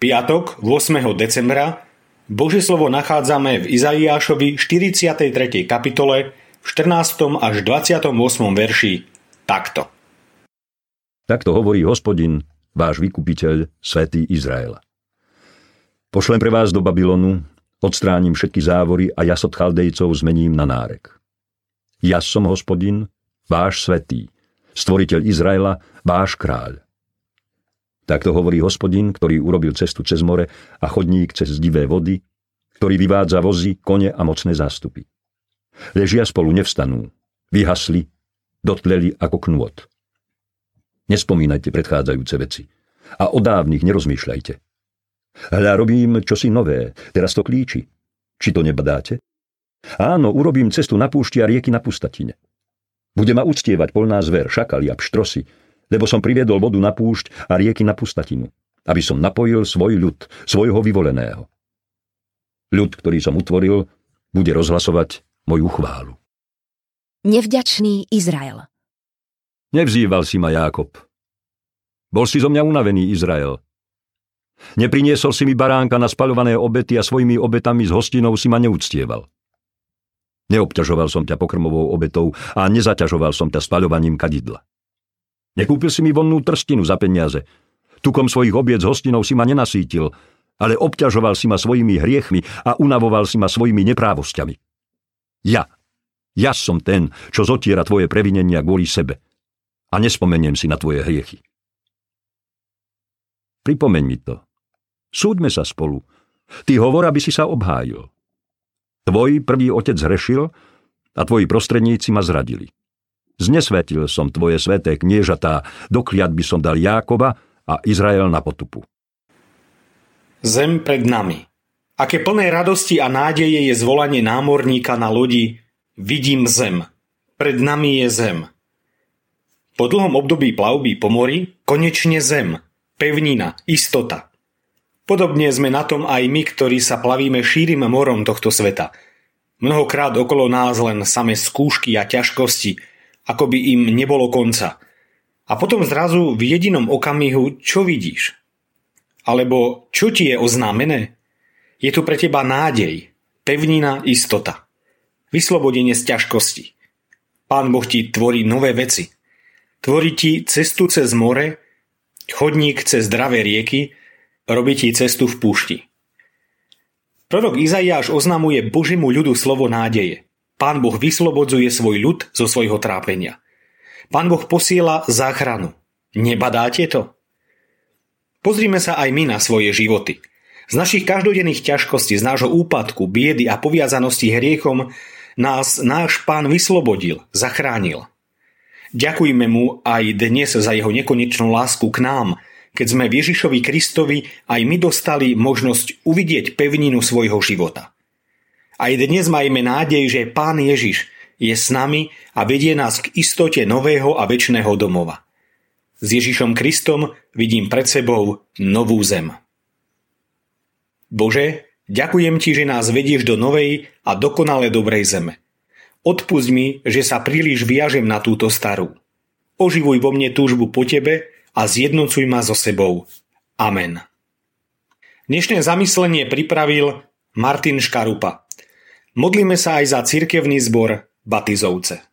piatok, 8. decembra, Božie slovo nachádzame v Izaiášovi 43. kapitole v 14. až 28. verši takto. Takto hovorí hospodin, váš vykupiteľ, svätý Izraela. Pošlem pre vás do Babylonu, odstránim všetky závory a jasot chaldejcov zmením na nárek. Ja som hospodin, váš svetý, stvoriteľ Izraela, váš kráľ. Takto hovorí hospodin, ktorý urobil cestu cez more a chodník cez divé vody, ktorý vyvádza vozy, kone a mocné zástupy. Ležia spolu nevstanú, vyhasli, dotleli ako knôt. Nespomínajte predchádzajúce veci a o dávnych nerozmýšľajte. Hľa robím čosi nové, teraz to klíči. Či to nebadáte? Áno, urobím cestu na púšti a rieky na pustatine. Bude ma uctievať polná zver, šakali a pštrosy, lebo som priviedol vodu na púšť a rieky na pustatinu, aby som napojil svoj ľud, svojho vyvoleného. Ľud, ktorý som utvoril, bude rozhlasovať moju chválu. Nevďačný Izrael Nevzýval si ma Jákob. Bol si zo mňa unavený Izrael. Nepriniesol si mi baránka na spaľované obety a svojimi obetami s hostinou si ma neúctieval. Neobťažoval som ťa pokrmovou obetou a nezaťažoval som ťa spaľovaním kadidla. Nekúpil si mi vonnú trstinu za peniaze. Tukom svojich obiec hostinou si ma nenasítil, ale obťažoval si ma svojimi hriechmi a unavoval si ma svojimi neprávosťami. Ja, ja som ten, čo zotiera tvoje previnenia kvôli sebe. A nespomeniem si na tvoje hriechy. Pripomeň mi to. Súďme sa spolu. Ty hovor, aby si sa obhájil. Tvoj prvý otec zrešil a tvoji prostredníci ma zradili. Znesvetil som tvoje sveté kniežatá, dokliat by som dal Jákoba a Izrael na potupu. Zem pred nami. Aké plné radosti a nádeje je zvolanie námorníka na lodi Vidím zem. Pred nami je zem. Po dlhom období plavby po mori konečne zem. Pevnina, istota. Podobne sme na tom aj my, ktorí sa plavíme šírim morom tohto sveta. Mnohokrát okolo nás len same skúšky a ťažkosti, ako by im nebolo konca. A potom zrazu v jedinom okamihu, čo vidíš? Alebo čo ti je oznámené? Je tu pre teba nádej, pevnina, istota. Vyslobodenie z ťažkosti. Pán Boh ti tvorí nové veci. Tvorí ti cestu cez more, chodník cez zdravé rieky, robí ti cestu v púšti. Prorok Izaiáš oznamuje Božiemu ľudu slovo nádeje. Pán Boh vyslobodzuje svoj ľud zo svojho trápenia. Pán Boh posiela záchranu. Nebadáte to? Pozrime sa aj my na svoje životy. Z našich každodenných ťažkostí, z nášho úpadku, biedy a poviazanosti hriechom nás náš pán vyslobodil, zachránil. Ďakujme mu aj dnes za jeho nekonečnú lásku k nám, keď sme Ježišovi Kristovi aj my dostali možnosť uvidieť pevninu svojho života. Aj dnes majme nádej, že Pán Ježiš je s nami a vedie nás k istote nového a väčšného domova. S Ježišom Kristom vidím pred sebou novú zem. Bože, ďakujem Ti, že nás vedieš do novej a dokonale dobrej zeme. Odpust mi, že sa príliš viažem na túto starú. Oživuj vo mne túžbu po Tebe a zjednocuj ma so sebou. Amen. Dnešné zamyslenie pripravil Martin Škarupa. Modlíme sa aj za cirkevný zbor Batizovce.